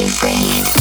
you breathe?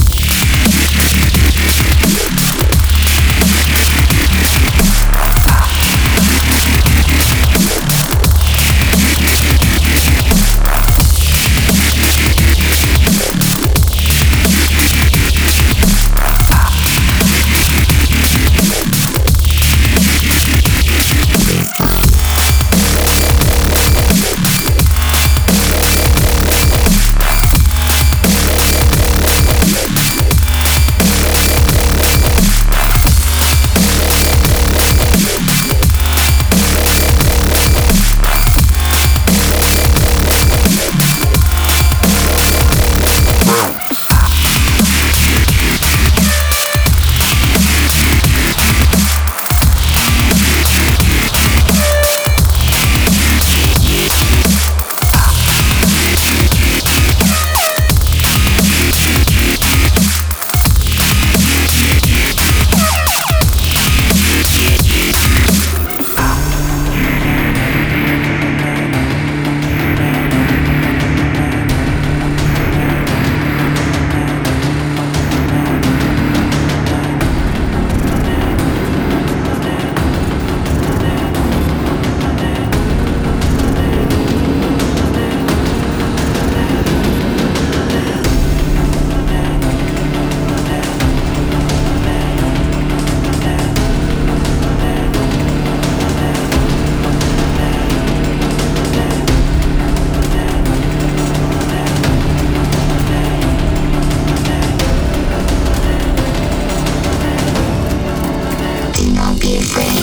everything.